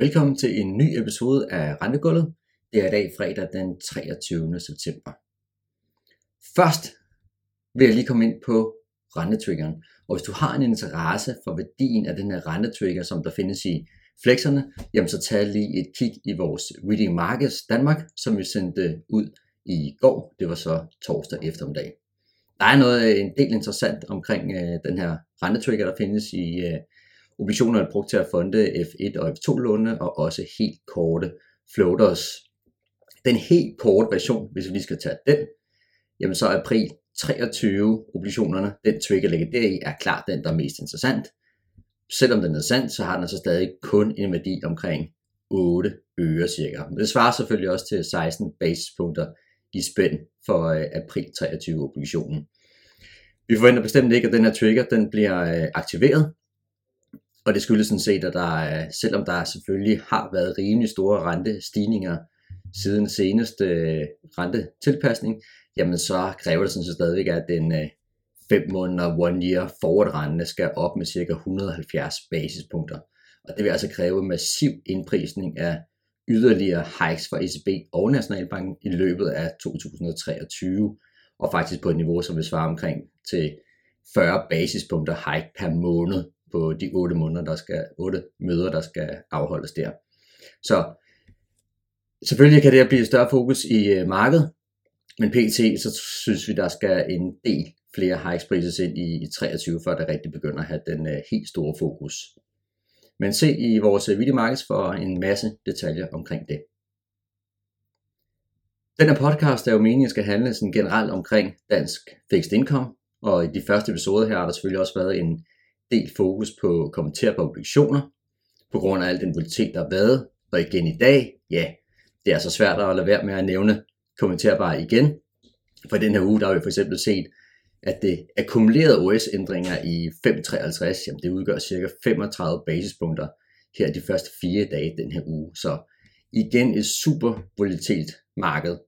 Velkommen til en ny episode af Rentegulvet. Det er i dag fredag den 23. september. Først vil jeg lige komme ind på rentetriggeren. Og hvis du har en interesse for værdien af den her rentetrigger, som der findes i flexerne, jamen så tag lige et kig i vores Reading Markets Danmark, som vi sendte ud i går. Det var så torsdag eftermiddag. Der er noget en del interessant omkring øh, den her rentetrigger, der findes i øh, Obligationer er brugt til at funde F1 og F2-lånene og også helt korte floaters. Den helt korte version, hvis vi lige skal tage den, jamen så er april 23 obligationerne, den trigger ligger deri, er klart den, der er mest interessant. Selvom den er sandt, så har den altså stadig kun en værdi omkring 8 øre cirka. Men det svarer selvfølgelig også til 16 basispunkter i spænd for øh, april 23 obligationen. Vi forventer bestemt ikke, at den her trigger den bliver øh, aktiveret, og det skyldes sådan set, at der, selvom der selvfølgelig har været rimelig store rentestigninger siden seneste øh, rentetilpasning, jamen så kræver det sådan set stadigvæk, at den øh, 5 måneder one year forward rente skal op med ca. 170 basispunkter. Og det vil altså kræve massiv indprisning af yderligere hikes fra ECB og Nationalbanken i løbet af 2023, og faktisk på et niveau, som vil svare omkring til 40 basispunkter hike per måned på de otte måneder, der skal, otte møder, der skal afholdes der. Så selvfølgelig kan det blive et større fokus i øh, markedet, men pt. så synes vi, der skal en del flere hikes prises ind i, i 23, før det rigtig begynder at have den øh, helt store fokus. Men se i vores øh, videomarkeds for en masse detaljer omkring det. Den her podcast er jo meningen skal handle sådan generelt omkring dansk fixed income, og i de første episoder her har der selvfølgelig også været en del fokus på kommenterbare obligationer, på grund af al den volatilitet, der har været. Og igen i dag, ja, det er så svært at lade være med at nævne kommenterbare igen. For den her uge, der har vi for eksempel set, at det akkumulerede OS-ændringer i 5.53, jamen det udgør ca. 35 basispunkter her de første fire dage den her uge. Så igen et super volatilitet marked.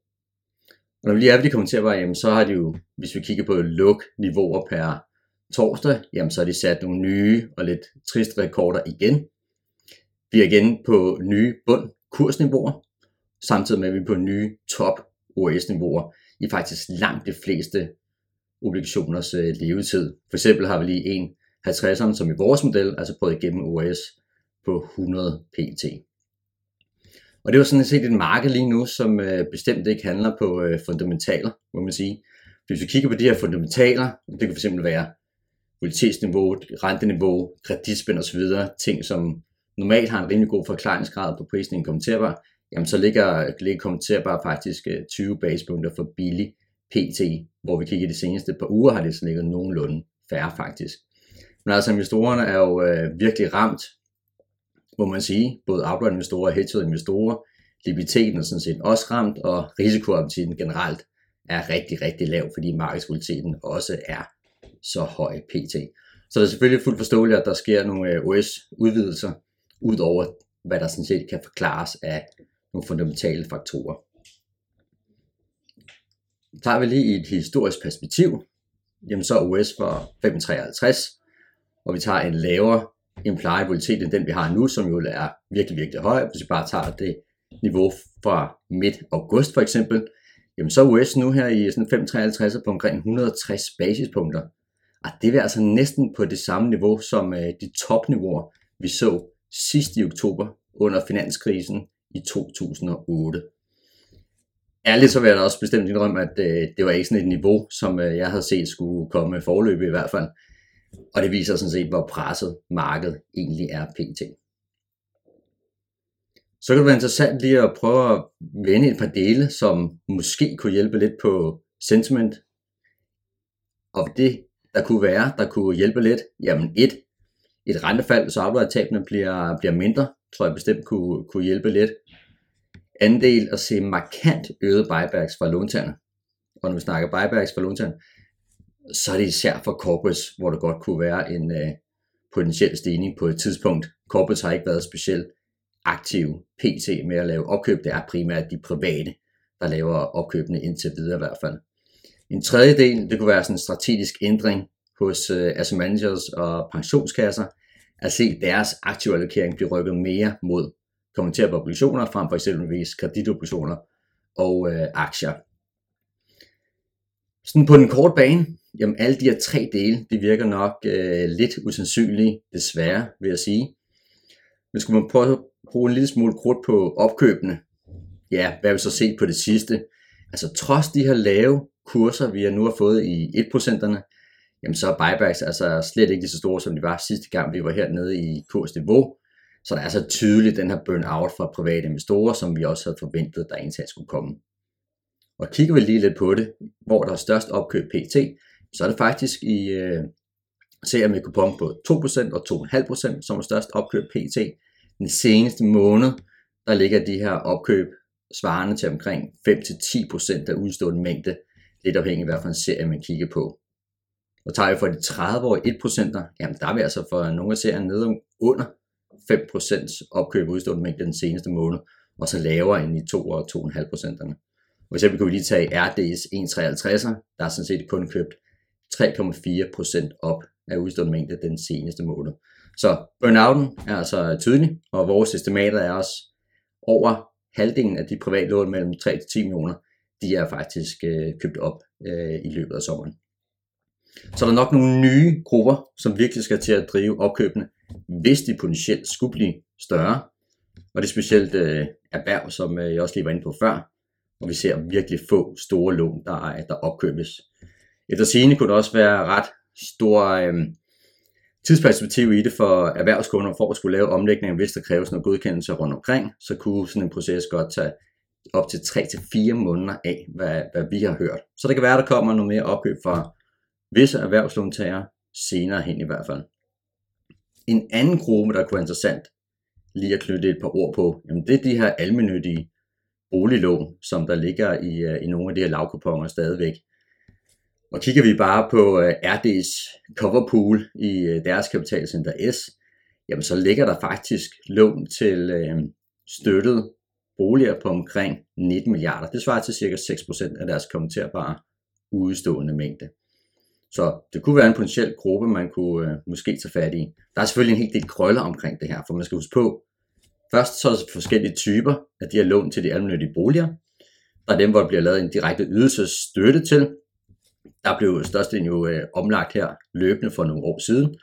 Og når vi lige er ved de kommenterbare, jamen så har de jo, hvis vi kigger på luk-niveauer per torsdag, jamen så har de sat nogle nye og lidt triste rekorder igen. Vi er igen på nye bund kursniveauer, samtidig med at vi er på nye top OS-niveauer i faktisk langt de fleste obligationers øh, levetid. For eksempel har vi lige en 50'eren, som i vores model, altså prøvet igennem OS på 100 pt. Og det var sådan set et marked lige nu, som øh, bestemt ikke handler på øh, fundamentaler, må man sige. Hvis vi kigger på de her fundamentaler, det kan fx være kvalitetsniveau, renteniveau, kreditspænd osv., ting som normalt har en rimelig god forklaringsgrad på prisen kommenterbar, jamen så ligger, ligger kommenterbar faktisk øh, 20 basepunkter for billig PT, hvor vi kigger de seneste par uger, har det så ligget nogenlunde færre faktisk. Men altså investorerne er jo øh, virkelig ramt, må man sige, både outright investorer og hedge investorer. Likviditeten er sådan set også ramt, og risikoappetitten generelt er rigtig, rigtig lav, fordi markedsvolatiliteten også er så høj pt. Så det er selvfølgelig fuldt forståeligt, at der sker nogle øh, OS-udvidelser, ud over hvad der sådan set kan forklares af nogle fundamentale faktorer. Tager vi lige et historisk perspektiv, jamen så er OS for 5,53, og vi tager en lavere implied volatilitet end den vi har nu, som jo er virkelig, virkelig høj. Hvis vi bare tager det niveau fra midt august for eksempel, jamen så er US nu her i sådan 5,53 på omkring 160 basispunkter. Og det er altså næsten på det samme niveau som øh, de topniveauer, vi så sidst i oktober under finanskrisen i 2008. Ærligt så vil jeg da også bestemt indrømme, at øh, det var ikke sådan et niveau, som øh, jeg havde set skulle komme forløb i hvert fald. Og det viser sådan set, hvor presset markedet egentlig er pt. Så kan det være interessant lige at prøve at vende et par dele, som måske kunne hjælpe lidt på sentiment. Og det der kunne være, der kunne hjælpe lidt? Jamen et, et rentefald, så afdragstabene bliver, bliver mindre, tror jeg bestemt kunne, kunne hjælpe lidt. Anden del at se markant øget buybacks fra låntagerne. Og når vi snakker buybacks fra låntagerne, så er det især for corporates, hvor der godt kunne være en øh, potentiel stigning på et tidspunkt. Corporates har ikke været specielt aktive pt. med at lave opkøb. Det er primært de private, der laver opkøbene indtil videre i hvert fald. En tredje del, det kunne være sådan en strategisk ændring hos øh, asset managers og pensionskasser, at se deres aktive allokering blive rykket mere mod kommenterede obligationer frem for eksempelvis kreditobligationer og øh, aktier. Sådan på den korte bane, jamen alle de her tre dele, de virker nok øh, lidt usandsynlige, desværre vil jeg sige. Men skulle man prøve at bruge en lille smule krudt på opkøbene, ja, hvad vil vi så se på det sidste? Altså trods de her lave kurser, vi har nu har fået i 1%'erne, jamen så er buybacks altså slet ikke lige så store, som de var sidste gang, vi var hernede i kursniveau. Så der er så tydeligt den her burn-out fra private investorer, som vi også havde forventet, der indsats skulle komme. Og kigger vi lige lidt på det, hvor der er størst opkøb PT, så er det faktisk i øh, serier med kupon på 2% og 2,5%, som er størst opkøb PT. Den seneste måned, der ligger de her opkøb svarende til omkring 5-10% af udstående mængde, lidt afhængig af hvilken en serie man kigger på. Og tager vi for de 30-årige 1%, jamen der er vi altså for nogle af serierne nede under 5% opkøb udstående mængde den seneste måned, og så lavere end i 2 og 2,5%. For eksempel kunne vi lige tage RD's 1,53'er, der er sådan set kun købt 3,4% op af udstående mængde den seneste måned. Så burnouten er altså tydelig, og vores estimater er også over halvdelen af de private lån mellem 3 til 10 millioner, de er faktisk øh, købt op øh, i løbet af sommeren. Så er der nok nogle nye grupper, som virkelig skal til at drive opkøbene, hvis de potentielt skulle blive større. Og det er specielt øh, erhverv, som øh, jeg også lige var inde på før, og vi ser virkelig få store lån, der, der opkøbes. Efter sigende kunne det også være ret stor øh, tidsperspektiv i det for erhvervskunder for at skulle lave omlægninger, hvis der kræves noget godkendelse rundt omkring, så kunne sådan en proces godt tage op til 3-4 måneder af, hvad, hvad vi har hørt. Så det kan være, at der kommer noget mere opkøb fra visse erhvervslåntagere senere hen i hvert fald. En anden gruppe, der kunne være interessant lige at knytte et par ord på, jamen det er de her almennyttige boliglån, som der ligger i, øh, i nogle af de her lavkuponger stadigvæk. Og kigger vi bare på øh, RD's coverpool i øh, deres kapitalcenter S, jamen så ligger der faktisk lån til øh, støttet boliger på omkring 19 milliarder. Det svarer til cirka 6% af deres kommenterbare udstående mængde. Så det kunne være en potentiel gruppe, man kunne øh, måske tage fat i. Der er selvfølgelig en hel del krøller omkring det her, for man skal huske på, først så er der forskellige typer af de her lån til de almindelige boliger. Der er dem, hvor der bliver lavet en direkte ydelsesstøtte til, der blev størstedelen jo øh, omlagt her løbende for nogle år siden.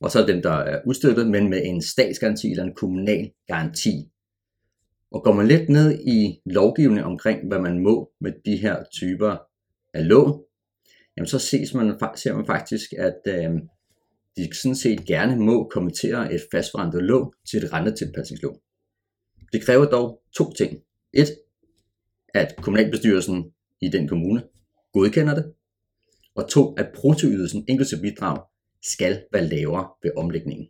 Og så er dem, der er udstøttet, men med en statsgaranti eller en kommunal garanti. Og går man lidt ned i lovgivningen omkring, hvad man må med de her typer af lån, jamen så ses man, ser man faktisk, at øh, de sådan set gerne må kommentere et fastforrentet lån til et rentetilpasningslån. Det kræver dog to ting. Et, at kommunalbestyrelsen i den kommune godkender det, og to, at bruttoydelsen inklusive bidrag skal være lavere ved omlægningen.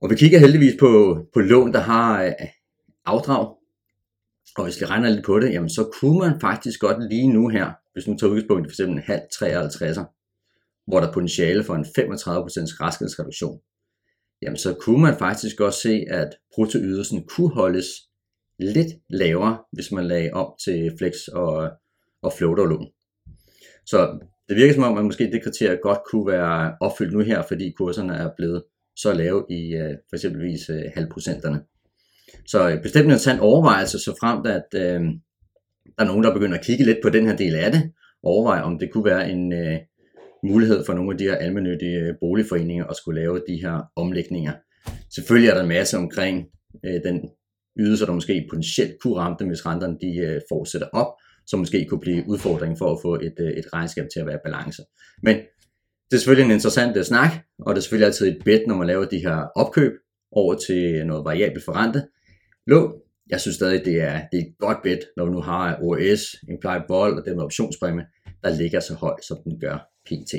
Og vi kigger heldigvis på, på lån, der har øh, afdrag, og hvis vi regner lidt på det, jamen så kunne man faktisk godt lige nu her, hvis nu tager udgangspunkt i f.eks. en halv 53'er, hvor der er potentiale for en 35% raskhedsreduktion, jamen så kunne man faktisk godt se, at bruttoydelsen kunne holdes lidt lavere, hvis man lagde om til flex og, og floaterlån. Så det virker som om, at måske det kriterie godt kunne være opfyldt nu her, fordi kurserne er blevet så lave i øh, for eksempelvis øh, halvprocenterne. Så øh, bestemt en interessant overvejelse, så fremt at øh, der er nogen, der begynder at kigge lidt på den her del af det, og overveje, om det kunne være en øh, mulighed for nogle af de her almennyttige øh, boligforeninger at skulle lave de her omlægninger. Selvfølgelig er der en masse omkring øh, den ydelse, der måske potentielt kunne ramme dem, hvis renterne de øh, fortsætter op, som måske kunne blive udfordringen for at få et, øh, et regnskab til at være i balance. Men det er selvfølgelig en interessant øh, snak, og det er selvfølgelig altid et bet, når man laver de her opkøb over til noget variabelt forrente. Lån, jeg synes stadig, det er, det er et godt bet, når vi nu har OS, implied vol og den optionspræmie, der ligger så højt, som den gør pt.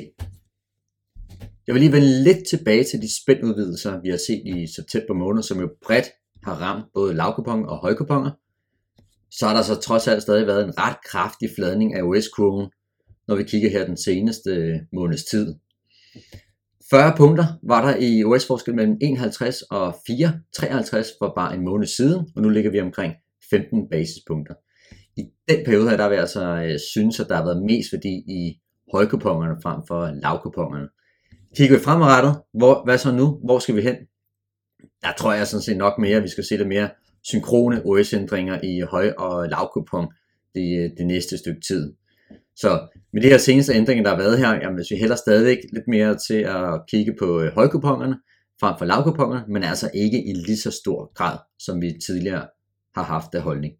Jeg vil lige vende lidt tilbage til de spændudvidelser, vi har set i september måned, som jo bredt har ramt både lavkuponger og højkuponer så har der så trods alt stadig været en ret kraftig fladning af OS-kurven, når vi kigger her den seneste øh, måneds tid. 40 punkter var der i OS-forskel mellem 51 og 4, 53 for bare en måned siden, og nu ligger vi omkring 15 basispunkter. I den periode her, der vil jeg altså øh, synes, at der har været mest værdi i højkupongerne frem for lavkupongerne. Kigger vi fremadrettet, hvor, hvad så nu? Hvor skal vi hen? der tror jeg sådan set nok mere, at vi skal se lidt mere synkrone OS-ændringer i høj- og lavkupon det, øh, det næste stykke tid. Så med de her seneste ændringer, der har været her, jamen, hvis vi hælder stadigvæk lidt mere til at kigge på øh, højkuponerne frem for lavkuponerne, men altså ikke i lige så stor grad, som vi tidligere har haft af holdning.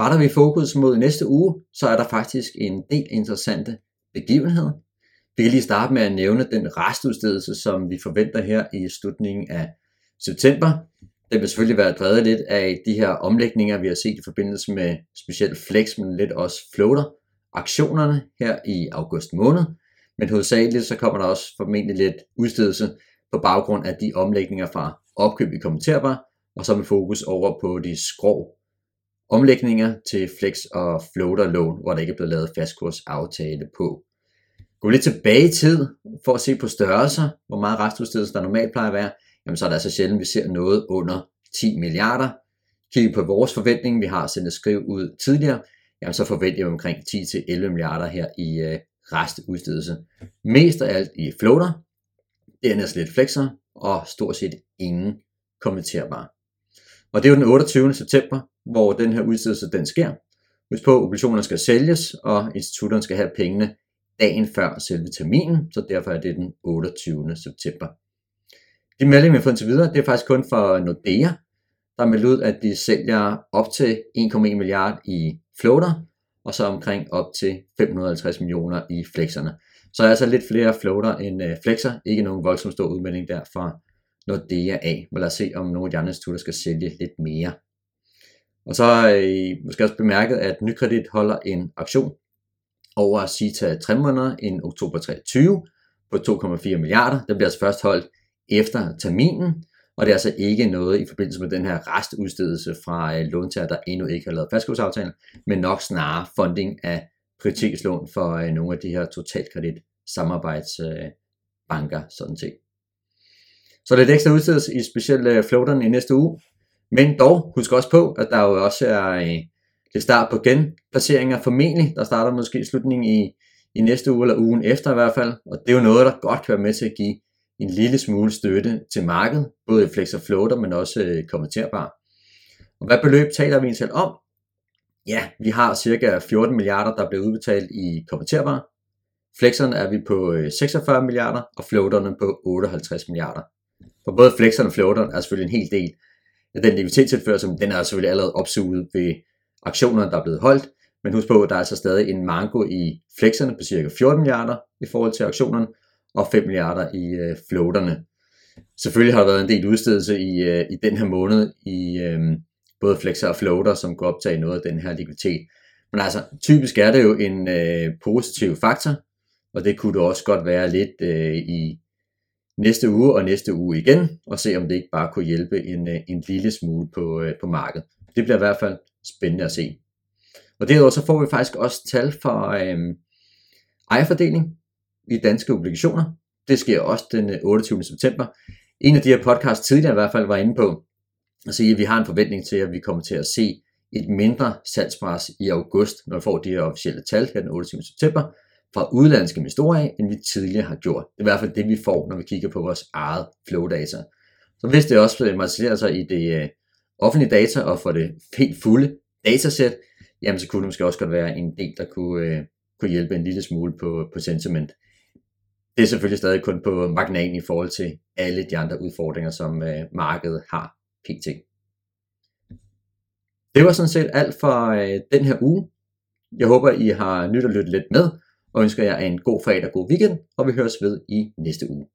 Retter vi fokus mod næste uge, så er der faktisk en del interessante begivenheder. Vi kan lige starte med at nævne den restudstedelse, som vi forventer her i slutningen af september. Det vil selvfølgelig være drevet lidt af de her omlægninger, vi har set i forbindelse med specielt Flex, men lidt også Floater, aktionerne her i august måned. Men hovedsageligt så kommer der også formentlig lidt udstedelse på baggrund af de omlægninger fra opkøb i kommenterbar, og så med fokus over på de skrå omlægninger til Flex og Floater lån, hvor der ikke er blevet lavet fastkursaftale på. Gå lidt tilbage i tid for at se på størrelser, hvor meget restudstedelse der normalt plejer at være, jamen så er det altså sjældent, vi ser noget under 10 milliarder. Kigger på vores forventning, vi har sendt et skriv ud tidligere, jamen så forventer vi omkring 10-11 milliarder her i øh, restudstedelse. Mest af alt i floater, dernæst lidt flexer, og stort set ingen kommenterbare. Og det er jo den 28. september, hvor den her udstedelse den sker. Husk på, at obligationerne skal sælges, og institutterne skal have pengene dagen før selve terminen, så derfor er det den 28. september. De meldinger, vi har fået indtil videre, det er faktisk kun for Nordea, der meldt ud, at de sælger op til 1,1 milliard i floater, og så omkring op til 550 millioner i flexerne. Så er altså lidt flere floater end øh, flexer, ikke nogen voldsom stor udmelding der fra Nordea af. Men lad os se, om nogle af de andre institutter skal sælge lidt mere. Og så har I måske også bemærket, at Nykredit holder en aktion over CITA 3 måneder i oktober 23 på 2,4 milliarder. Den bliver altså først holdt efter terminen, og det er altså ikke noget i forbindelse med den her restudstedelse fra øh, låntager, der endnu ikke har lavet fastkursaftalen, men nok snarere funding af prioritetslån for øh, nogle af de her totalkredit samarbejdsbanker, sådan set. Så lidt ekstra udstedelse i specielt øh, i næste uge. Men dog, husk også på, at der jo også er øh, det start på genplaceringer formentlig. Der starter måske i slutningen i, i næste uge eller ugen efter i hvert fald. Og det er jo noget, der godt kan være med til at give en lille smule støtte til markedet, både i flex og floater, men også øh, kommenterbar. Og hvad beløb taler vi egentlig om? Ja, vi har cirka 14 milliarder, der bliver udbetalt i kommenterbar. Flexerne er vi på øh, 46 milliarder, og floaterne på 58 milliarder. For både flexerne og floaterne er selvfølgelig en hel del af den likviditetstilførsel, den er selvfølgelig allerede opsuget ved aktionerne, der er blevet holdt. Men husk på, at der er altså stadig en manko i flexerne på cirka 14 milliarder i forhold til aktionerne, og 5 milliarder i øh, floaterne. Selvfølgelig har der været en del udstedelse i, øh, i den her måned i øh, både flexer og floater, som går optage noget af den her likviditet. Men altså, typisk er det jo en øh, positiv faktor, og det kunne det også godt være lidt øh, i næste uge og næste uge igen, og se om det ikke bare kunne hjælpe en, øh, en lille smule på, øh, på markedet. Det bliver i hvert fald spændende at se. Og derudover så får vi faktisk også tal for øh, ejerfordeling i danske obligationer. Det sker også den øh, 28. September. En af de her podcasts tidligere i hvert fald var inde på at sige, at vi har en forventning til, at vi kommer til at se et mindre salgspres i august, når vi får de her officielle tal her den 28. september, fra udlandske investorer af, end vi tidligere har gjort. Det er i hvert fald det, vi får, når vi kigger på vores eget flow-data. Så hvis det også materialiserer sig i det øh, offentlige data og for det helt fulde datasæt, jamen så kunne det måske også godt være en del, der kunne, øh, kunne hjælpe en lille smule på, på sentiment. Det er selvfølgelig stadig kun på marginalen i forhold til alle de andre udfordringer, som øh, markedet har pt. Det var sådan set alt for øh, den her uge. Jeg håber, I har nyt at lytte lidt med, og ønsker jer en god fredag og god weekend, og vi høres ved i næste uge.